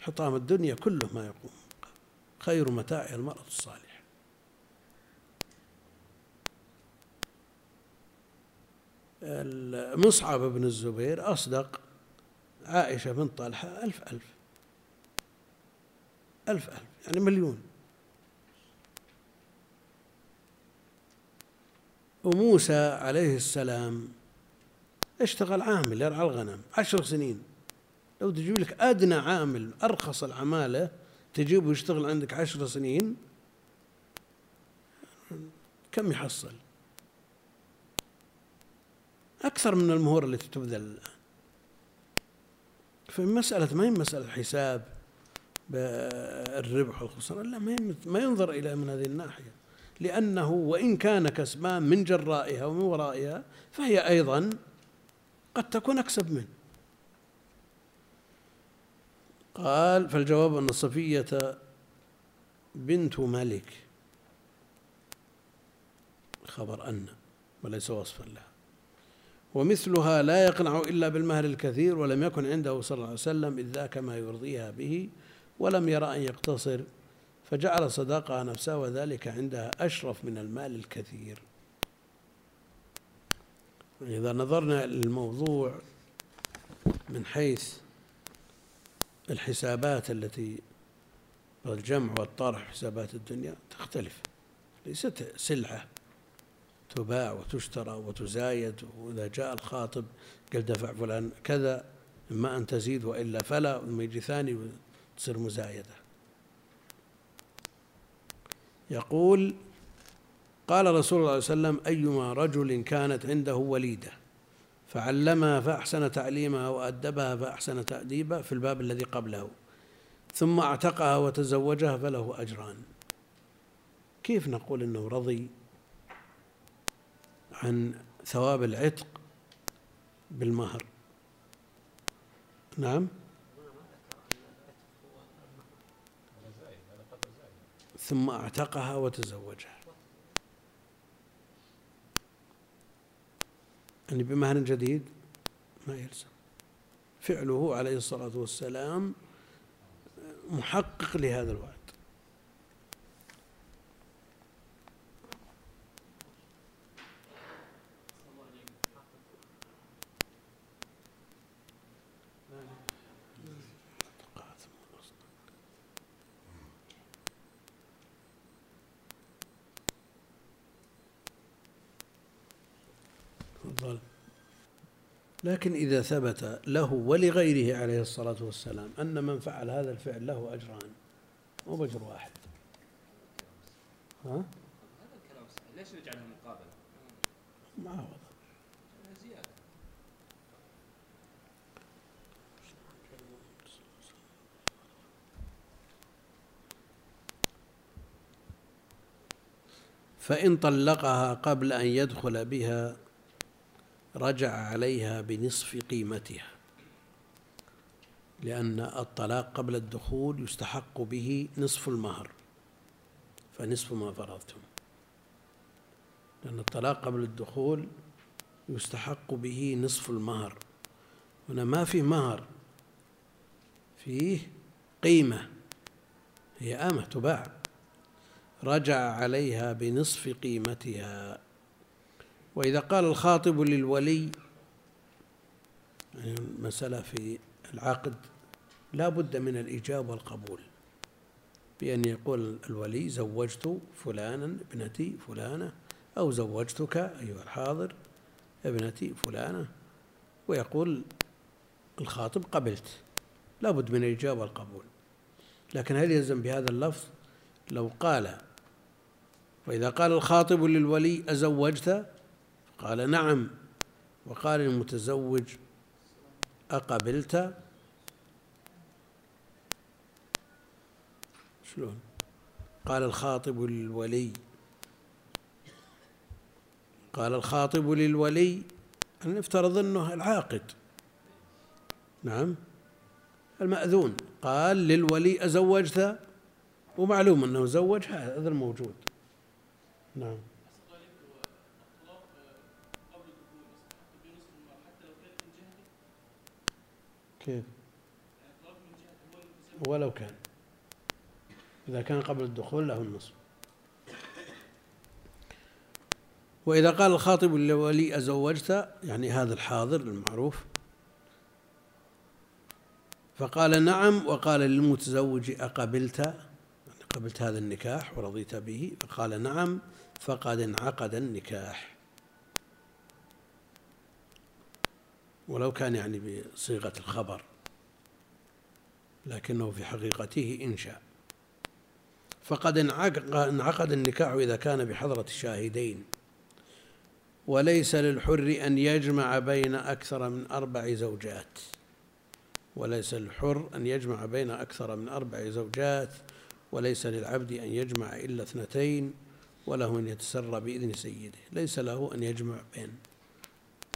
A: حطام الدنيا كله ما يقوم. خير متاع المرأة الصالحة. مصعب بن الزبير أصدق عائشة بنت طلحة ألف ألف. ألف ألف يعني مليون. وموسى عليه السلام اشتغل عامل يرعى الغنم عشر سنين. لو تجيب لك أدنى عامل أرخص العمالة تجيبه يشتغل عندك عشر سنين كم يحصل؟ أكثر من المهور التي تبذل. الآن فمسألة ما هي مسألة حساب بالربح والخسران لا ما ينظر إلى من هذه الناحية. لأنه وإن كان كسبان من جرائها ومن ورائها فهي أيضا قد تكون أكسب منه. قال فالجواب أن صفية بنت ملك خبر أن وليس وصفا لها. ومثلها لا يقنع إلا بالمهر الكثير ولم يكن عنده صلى الله عليه وسلم إذ ذاك ما يرضيها به ولم يرى أن يقتصر فجعل صداقها نفسها وذلك عندها أشرف من المال الكثير. إذا نظرنا للموضوع من حيث الحسابات التي الجمع والطرح حسابات الدنيا تختلف ليست سلعة. تباع وتشترى وتزايد وإذا جاء الخاطب قال دفع فلان كذا إما أن تزيد وإلا فلا ثم يجي ثاني وتصير مزايدة. يقول قال رسول الله صلى الله عليه وسلم أيما رجل كانت عنده وليدة فعلمها فأحسن تعليمها وأدبها فأحسن تأديبها في الباب الذي قبله ثم اعتقها وتزوجها فله أجران. كيف نقول أنه رضي؟ عن ثواب العتق بالمهر. نعم. ثم اعتقها وتزوجها. يعني بمهر جديد ما يلزم. فعله عليه الصلاة والسلام محقق لهذا الوعد. لكن إذا ثبت له ولغيره عليه الصلاة والسلام أن من فعل هذا الفعل له أجران مو بأجر واحد ها؟ هذا الكلام صحيح ليش نجعلها مقابلة؟ معاوضة فإن طلقها قبل أن يدخل بها رجع عليها بنصف قيمتها لأن الطلاق قبل الدخول يستحق به نصف المهر فنصف ما فرضتم. لأن الطلاق قبل الدخول يستحق به نصف المهر. هنا ما في مهر فيه قيمة هي آمة تباع. رجع عليها بنصف قيمتها. وإذا قال الخاطب للولي يعني المسألة في العقد لا بد من الإيجاب والقبول. بأن يقول الولي زوجت فلانا ابنتي فلانة أو زوجتك أيها الحاضر ابنتي فلانة. ويقول الخاطب قبلت. لا بد من الإجابة والقبول. لكن هل يلزم بهذا اللفظ؟ لو قال وإذا قال الخاطب للولي أزوجت؟ قال نعم. وقال للمتزوج أقبلت؟ شلون؟ قال الخاطب للولي. قال الخاطب للولي أن نفترض أنه العاقد. نعم. المأذون. قال للولي أزوجت؟ ومعلوم أنه زوج هذا الموجود. نعم. كيف؟ ولو كان. إذا كان قبل الدخول له النصف وإذا قال الخاطب لولي أزوجت يعني هذا الحاضر المعروف فقال نعم وقال للمتزوج أقبلت؟ يعني قبلت هذا النكاح ورضيت به فقال نعم فقد انعقد النكاح. ولو كان يعني بصيغة الخبر لكنه في حقيقته إنشاء فقد انعقد النكاح إذا كان بحضرة الشاهدين. وليس للحر أن يجمع بين أكثر من أربع زوجات. وليس للحر أن يجمع بين أكثر من أربع زوجات. وليس للعبد أن يجمع إلا اثنتين. وله أن يتسرى بإذن سيده. ليس له أن يجمع بين.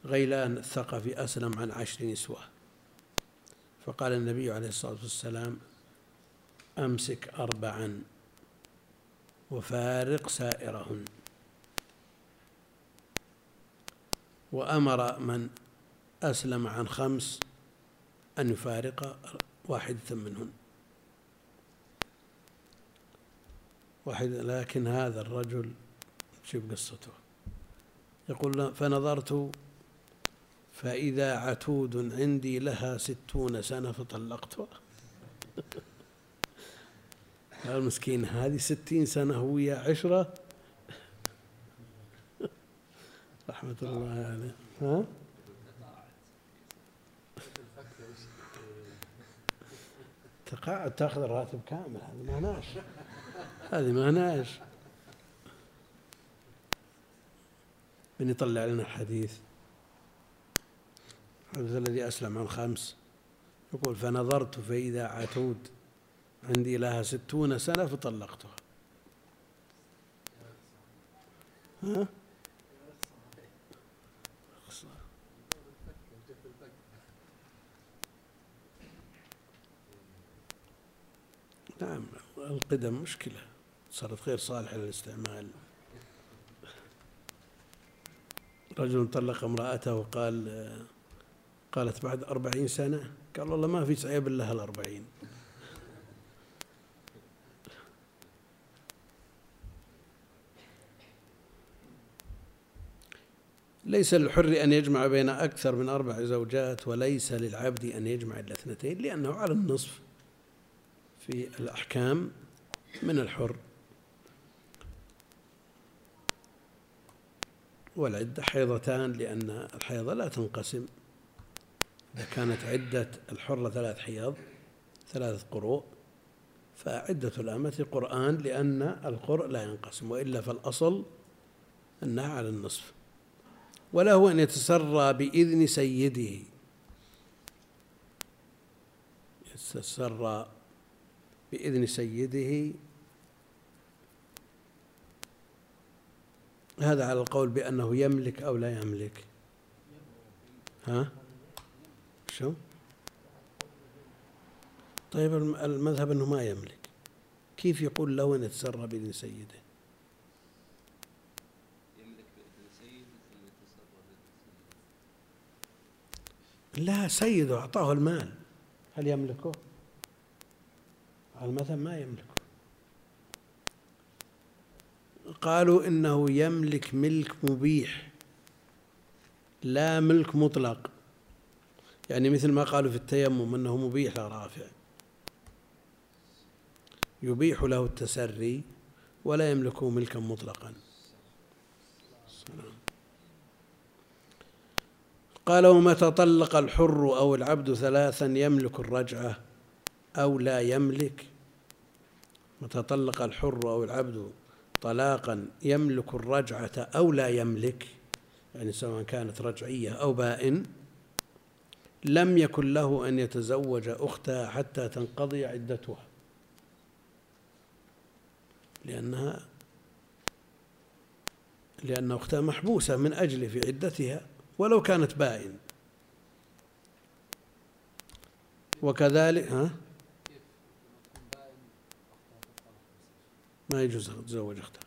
A: غيلان الثقفي أسلم عن عشر نسوة فقال النبي عليه الصلاة والسلام أمسك أربعا وفارق سائرهن. وأمر من أسلم عن خمس أن يفارق واحدة منهن. واحد لكن هذا الرجل شوف قصته. يقول فنظرت فإذا عتود عندي لها ستون سنة فطلقتها (laughs) المسكين هذه ستين سنة هو يا عشرة. (laughs) رحمة الله عليه. ها؟ تقاعد تأخذ الراتب كامل هذه ما هناش هذه ما هناش من يطلع لنا الحديث الذي أسلم عن خمس يقول فنظرت فإذا عتود عندي لها ستون سنة فطلقتها. ها؟ نعم القدم مشكلة. صارت غير صالحة للاستعمال. رجل طلق امرأته وقال قالت بعد أربعين سنة قال والله ما في عيب إلا هالأربعين. ليس للحر أن يجمع بين أكثر من أربع زوجات وليس للعبد أن يجمع إلا اثنتين لأنه على النصف في الأحكام من الحر والعدة حيضتان لأن الحيضة لا تنقسم. إذا كانت عدة الحرة ثلاث حيض ثلاثة قروء فعدة الأمة قرآن لأن القرء لا ينقسم وإلا فالأصل أنها على النصف. وله أن يتسرى بإذن سيده. يتسرى بإذن سيده. هذا على القول بأنه يملك أو لا يملك. ها؟ شو؟ طيب المذهب أنه ما يملك. كيف يقول له أن يتسرى بإذن سيده؟ لا سيده أعطاه المال. هل يملكه؟ على المذهب ما يملكه. قالوا إنه يملك ملك مبيح لا ملك مطلق. يعني مثل ما قالوا في التيمم أنه مبيح لا رافع يبيح له التسري ولا يملكه ملكا مطلقا. قال ومتى طلق الحر أو العبد ثلاثا يملك الرجعة أو لا يملك. متى طلق الحر أو العبد طلاقا يملك الرجعة أو لا يملك. يعني سواء كانت رجعية أو بائن لم يكن له أن يتزوج أختها حتى تنقضي عدتها. لأنها لأن أختها محبوسة من أجل في عدتها ولو كانت بائن وكذلك ها؟ ما يجوز تتزوج أختها.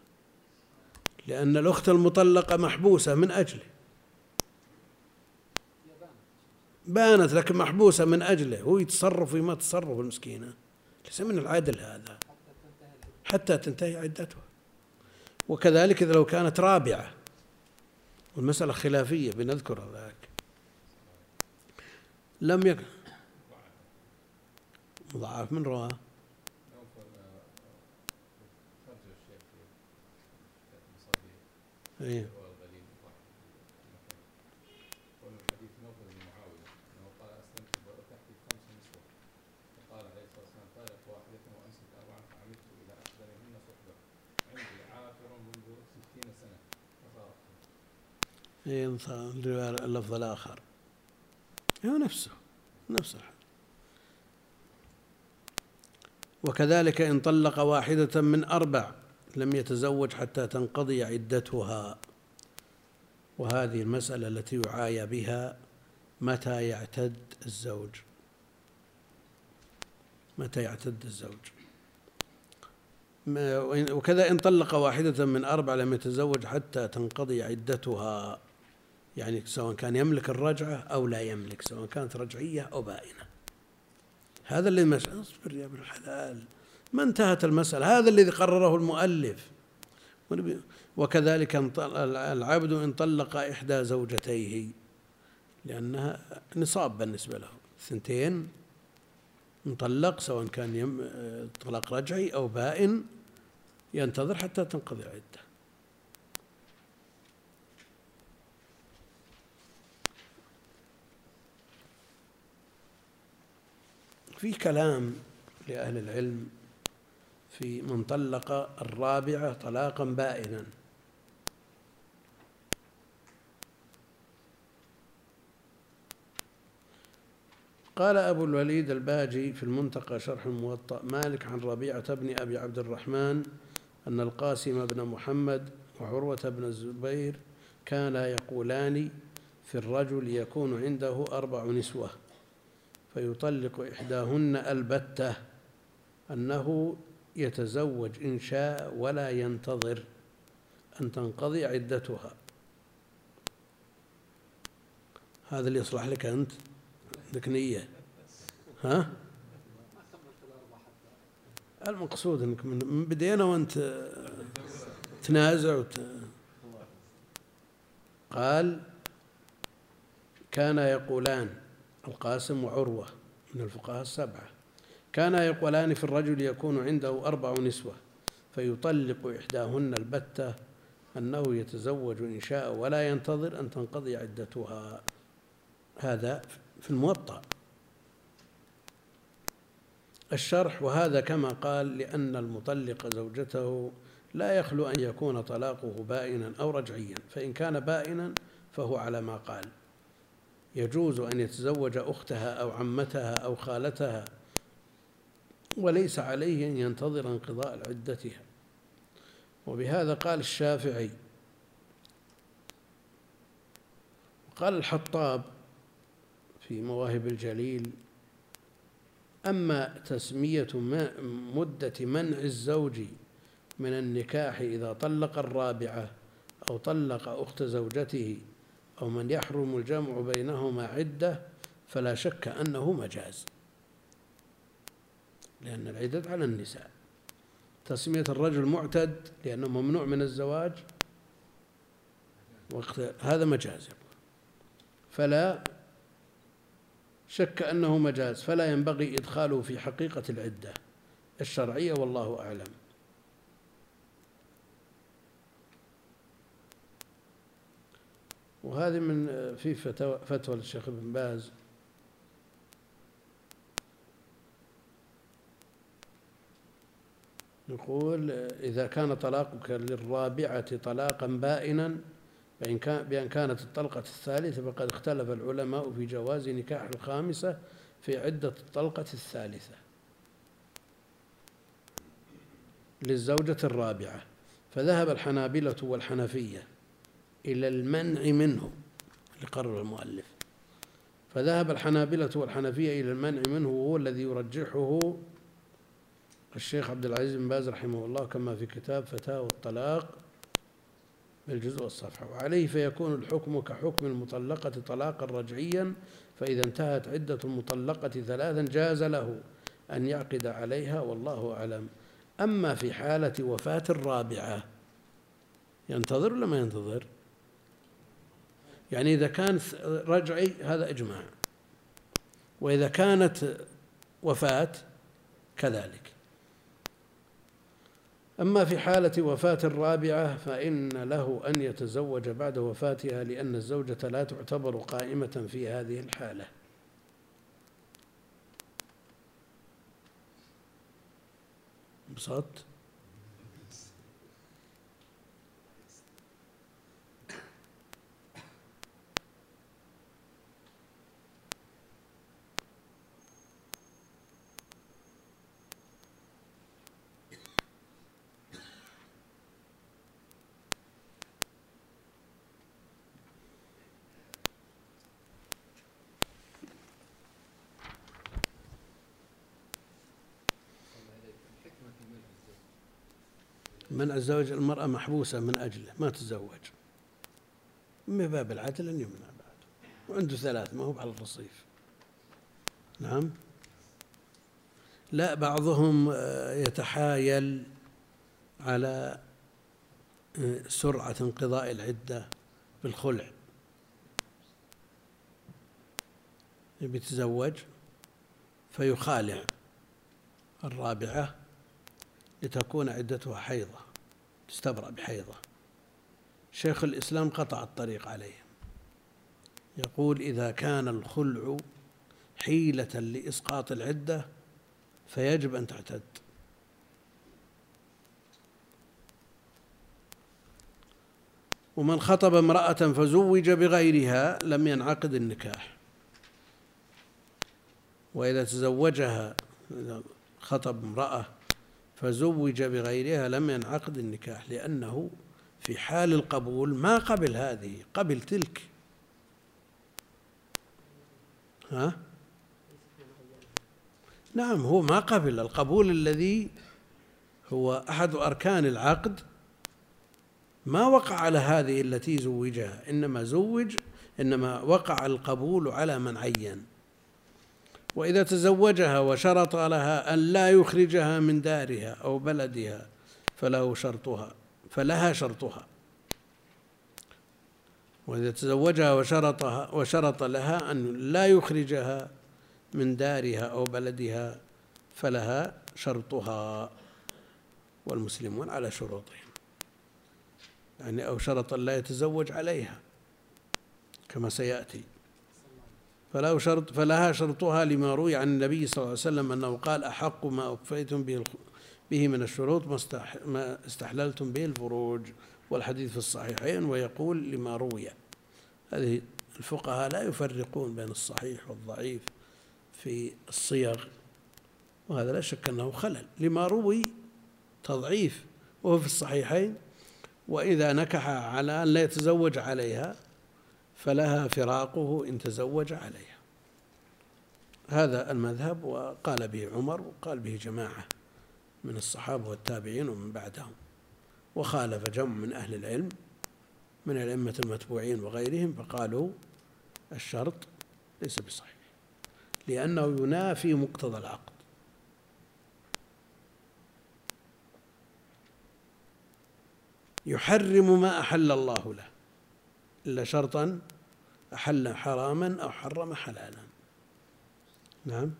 A: لأن الأخت المطلقة محبوسة من أجله بانت لكن محبوسة من أجله هو يتصرف وما تصرف المسكينة. ليس من العدل هذا. حتى تنتهي عدتها. وكذلك إذا لو كانت رابعة. والمسألة خلافية بنذكر ذاك. لم يكن مضاعف من رواه. إيه. اللفظ الآخر. هو نفسه نفس الحال. وكذلك إن طلق واحدة من أربع لم يتزوج حتى تنقضي عدتها. وهذه المسألة التي يعايى بها متى يعتد الزوج؟ متى يعتد الزوج؟ وكذا إن طلق واحدة من أربع لم يتزوج حتى تنقضي عدتها. يعني سواء كان يملك الرجعة أو لا يملك سواء كانت رجعية أو بائنة. هذا اللي مش اصبر يا ابن الحلال ما انتهت المسألة هذا الذي قرره المؤلف. وكذلك العبد إن طلق إحدى زوجتيه لأنها نصاب بالنسبة له. ثنتين مطلق سواء كان طلاق رجعي أو بائن ينتظر حتى تنقضي العدة في كلام لأهل العلم في من طلق الرابعة طلاقا بائنا. قال أبو الوليد الباجي في المنتقى شرح الموطأ مالك عن ربيعة بن أبي عبد الرحمن أن القاسم بن محمد وعروة بن الزبير كانا يقولان في الرجل يكون عنده أربع نسوة. فيطلق إحداهن البتة أنه يتزوج إن شاء ولا ينتظر أن تنقضي عدتها. هذا اللي يصلح لك أنت؟ عندك نية؟ ها؟ المقصود إنك من بدينا وأنت تنازع وت... قال كان يقولان القاسم وعروة من الفقهاء السبعة. كانا يقولان في الرجل يكون عنده أربع نسوة فيطلق إحداهن البتة أنه يتزوج إن شاء ولا ينتظر أن تنقضي عدتها. هذا في الموطأ. الشرح وهذا كما قال لأن المطلق زوجته لا يخلو أن يكون طلاقه بائنا أو رجعيا فإن كان بائنا فهو على ما قال. يجوز أن يتزوج أختها أو عمتها أو خالتها وليس عليه أن ينتظر انقضاء عدتها. وبهذا قال الشافعي قال الحطاب في مواهب الجليل أما تسمية مدة منع الزوج من النكاح إذا طلق الرابعة أو طلق أخت زوجته أو من يحرم الجمع بينهما عدة فلا شك أنه مجاز. لأن العدة على النساء. تسمية الرجل معتد لأنه ممنوع من الزواج وقت هذا مجاز. فلا شك أنه مجاز فلا ينبغي إدخاله في حقيقة العدة. الشرعية والله أعلم. وهذه من في فتوى, فتوى للشيخ ابن باز. يقول إذا كان طلاقك للرابعة طلاقا بائنا فإن كان بأن كانت الطلقة الثالثة فقد اختلف العلماء في جواز نكاح الخامسة في عدة الطلقة الثالثة للزوجة الرابعة. فذهب الحنابلة والحنفية. إلى المنع منه لقرر المؤلف. فذهب الحنابلة والحنفية إلى المنع منه وهو الذي يرجحه الشيخ عبد العزيز بن باز رحمه الله كما في كتاب فتاوى الطلاق بالجزء والصفحة. وعليه فيكون الحكم كحكم المطلقة طلاقا رجعيا فإذا انتهت عدة المطلقة ثلاثا جاز له أن يعقد عليها والله أعلم. أما في حالة وفاة الرابعة ينتظر ولا ما ينتظر؟ يعني إذا كان رجعي هذا إجماع. وإذا كانت وفاة كذلك. أما في حالة وفاة الرابعة فإن له أن يتزوج بعد وفاتها لأن الزوجة لا تعتبر قائمة في هذه الحالة. بسط منع الزواج المرأة محبوسة من أجله ما تتزوج من باب العدل أن يمنع بعد. وعنده ثلاث ما هو على الرصيف. نعم؟ لا بعضهم آه، يتحايل على آه، سرعة انقضاء العدة بالخلع. يتزوج فيخالع الرابعة لتكون عدتها حيضة. تستبرأ بحيضة. شيخ الإسلام قطع الطريق عليهم. يقول إذا كان الخلع حيلة لإسقاط العدة فيجب أن تعتد. ومن خطب امرأة فزوج بغيرها لم ينعقد النكاح. وإذا تزوجها خطب امرأة فزوج بغيرها لم ينعقد النكاح لأنه في حال القبول ما قبل هذه قبل تلك. ها؟ نعم هو ما قبل. القبول الذي هو أحد أركان العقد ما وقع على هذه التي زوجها إنما زوج إنما وقع القبول على من عين. وإذا تزوجها وشرط لها أن لا يخرجها من دارها أو بلدها فله شرطها فلها شرطها. وإذا تزوجها وشرطها وشرط لها أن لا يخرجها من دارها أو بلدها فلها شرطها. والمسلمون على شروطهم. يعني أو شرط لا يتزوج عليها كما سيأتي. فله شرط فلها شرطها لما روي عن النبي صلى الله عليه وسلم أنه قال أحق ما أكفيتم به به من الشروط ما استحللتم به الفروج والحديث في الصحيحين ويقول لما روي. هذه الفقهاء لا يفرقون بين الصحيح والضعيف في الصيغ وهذا لا شك أنه خلل. لما روي تضعيف وهو في الصحيحين وإذا نكح على أن لا يتزوج عليها فلها فراقه إن تزوج عليها. هذا المذهب وقال به عمر وقال به جماعة من الصحابة والتابعين ومن بعدهم. وخالف جمع من أهل العلم من الأئمة المتبوعين وغيرهم فقالوا الشرط ليس بصحيح لأنه ينافي مقتضى العقد. يحرم ما أحل الله له. إلا شرطا أحل حراما أو حرم حلالا. نعم.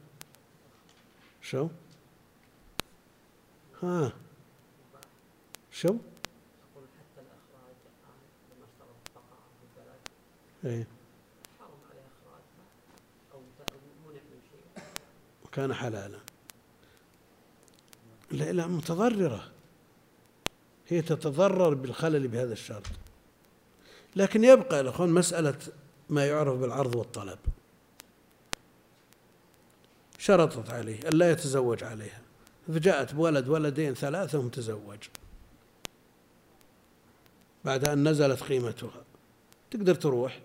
A: شو؟ ها. شو؟ إيه. شيء. وكان حلالا. لا لا متضررة. هي تتضرر بالخلل بهذا الشرط. لكن يبقى الأخوان مسألة ما يعرف بالعرض والطلب. شرطت عليه ألا يتزوج عليها. فجاءت بولد ولدين ثلاثة تزوج. بعد أن نزلت قيمتها. تقدر تروح.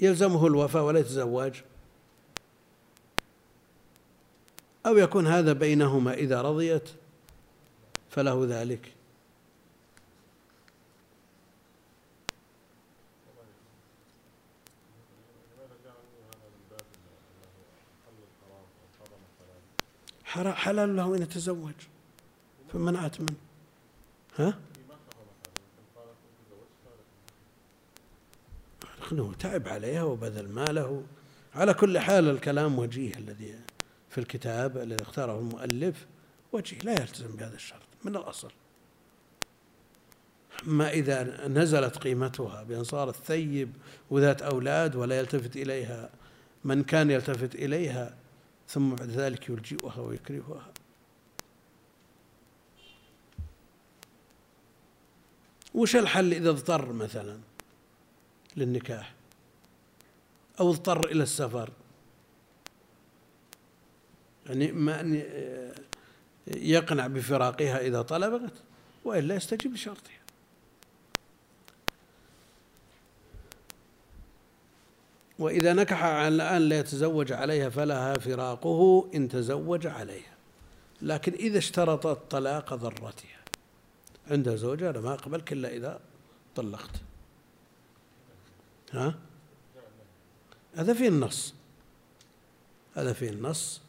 A: يلزمه الوفاء ولا يتزوج. أو يكون هذا بينهما إذا رضيت فله ذلك. حلال له أن يتزوج. فمنعت منه. ها؟ انه تعب عليها وبذل ماله. على كل حال الكلام وجيه الذي في الكتاب الذي اختاره المؤلف وجيه. لا يلتزم بهذا الشرط. من الأصل. أما إذا نزلت قيمتها بأن صارت ثيب وذات أولاد ولا يلتفت إليها من كان يلتفت إليها ثم بعد ذلك يلجئها ويكرهها. وش الحل إذا اضطر مثلا للنكاح؟ أو اضطر إلى السفر؟ يعني ما أن يقنع بفراقها إذا طلبت وإلا يستجيب لشرطها. وإذا نكح الآن لا يتزوج عليها فلها فراقه إن تزوج عليها. لكن إذا اشترطت طلاق ضرتها. عندها زوجة أنا ما أقبلك إلا إذا طلقت. ها؟ هذا فيه النص. هذا فيه النص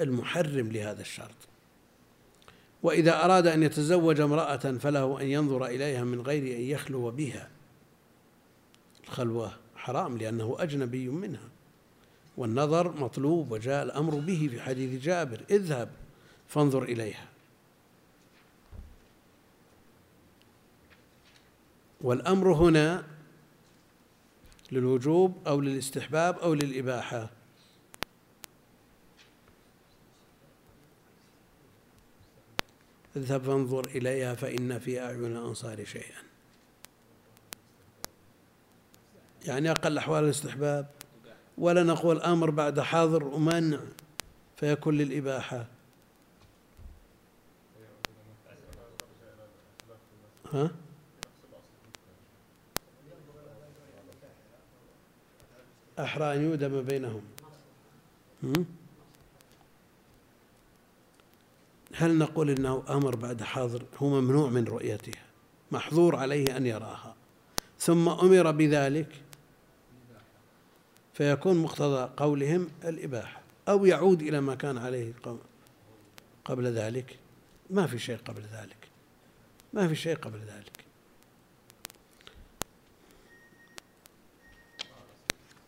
A: المحرم لهذا الشرط. وإذا أراد أن يتزوج امرأة فله أن ينظر إليها من غير أن يخلو بها. الخلوة. حرام لأنه أجنبي منها. والنظر مطلوب وجاء الأمر به في حديث جابر. اذهب فانظر إليها. والأمر هنا للوجوب أو للاستحباب أو للإباحة. اذهب فانظر إليها فإن في أعين الأنصار شيئا. يعني أقل أحوال الاستحباب. ولا نقول أمر بعد حاضر ومنع فيكون للإباحة. ها؟ أحرى أن يودم بينهم. هل نقول إنه أمر بعد حاضر هو ممنوع من رؤيتها. محظور عليه أن يراها. ثم أمر بذلك فيكون مقتضى قولهم الإباحة أو يعود إلى ما كان عليه قبل ذلك. ما في شيء قبل ذلك. ما في شيء قبل ذلك.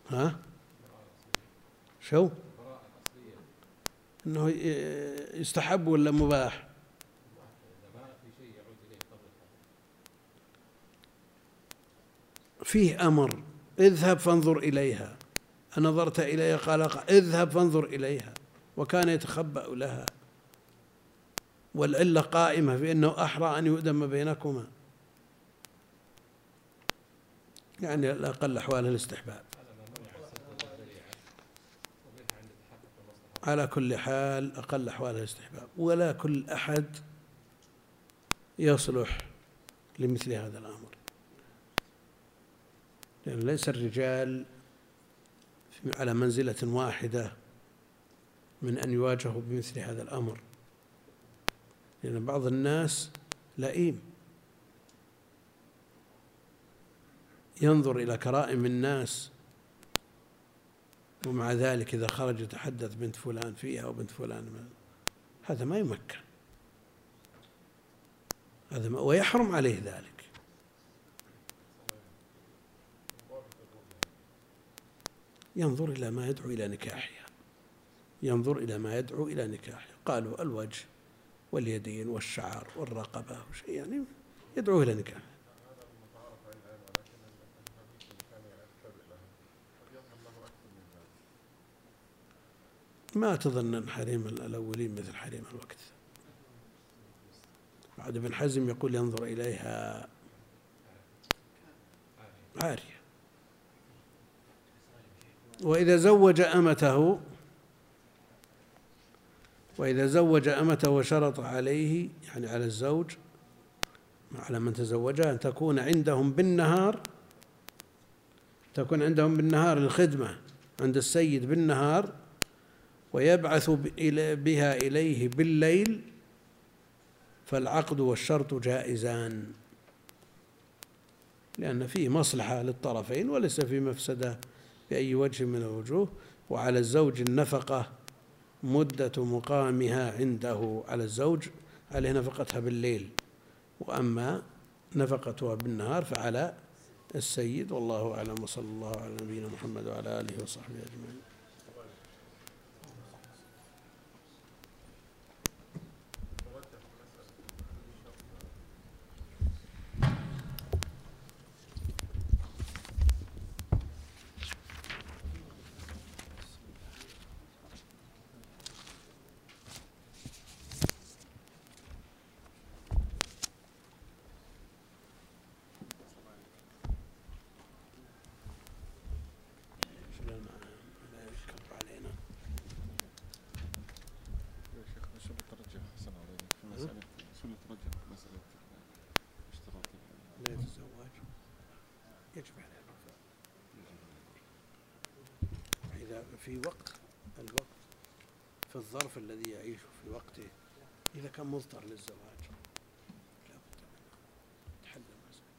A: ها؟ شو؟ إنه يستحب ولا مباح؟ فيه أمر اذهب فانظر إليها. نظرت إليها قال اذهب فانظر إليها وكان يتخبأ لها والعلة قائمة في أنه أحرى أن يؤدم بينكما. يعني الأقل أحوال الاستحباب. على كل حال أقل أحوال الاستحباب. ولا كل أحد يصلح لمثل هذا الأمر. لأن ليس الرجال على منزلة واحدة من أن يواجهوا بمثل هذا الأمر. لأن بعض الناس لئيم. ينظر إلى كرائم الناس ومع ذلك إذا خرج يتحدث بنت فلان فيها وبنت فلان. هذا ما يمكن. هذا ما ويحرم عليه ذلك. ينظر إلى ما يدعو إلى نكاحها. ينظر إلى ما يدعو إلى نكاحها. قالوا الوجه واليدين والشعر والرقبة وشيء يعني يدعو إلى نكاح ما تظن أن حريم الأولين مثل حريم الوقت. بعد ابن حزم يقول ينظر إليها عارية. وإذا زوج أمته وإذا زوج أمته وشرط عليه يعني على الزوج على من تزوجها أن تكون عندهم بالنهار تكون عندهم بالنهار الخدمة عند السيد بالنهار ويبعث بها إليه بالليل فالعقد والشرط جائزان. لأن فيه مصلحة للطرفين وليس في مفسدة. بأي وجه من الوجوه وعلى الزوج النفقة مدة مقامها عنده على الزوج عليه نفقتها بالليل. وأما نفقتها بالنهار فعلى السيد والله أعلم وصلى الله على نبينا محمد وعلى آله وصحبه أجمعين في وقت الوقت في الظرف الذي يعيش في وقته إذا كان مضطر للزواج. لا بد من تحل المسألة.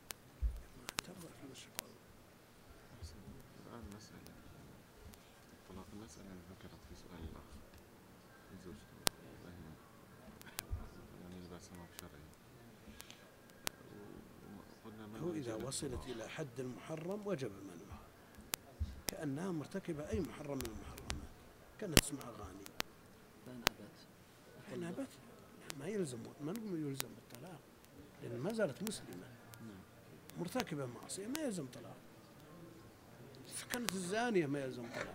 A: ترضى في المشروع
C: الآن مسألة. طلاق المسألة ذكرت في سؤال الأخ. زوجته. يعني إذا سمع بشرعي
A: هو إذا وصلت إلى حد المحرم وجب منعها كأنها مرتكبة أي محرم من المحرمات. كانت تسمع أغاني
D: فإن أبت
A: فإن أبت يلزم نقول يلزم بالطلاق لأن ما زالت مسلمة. مرتكبة معصية ما يلزم طلاق. كانت الزانية ما يلزم طلاق.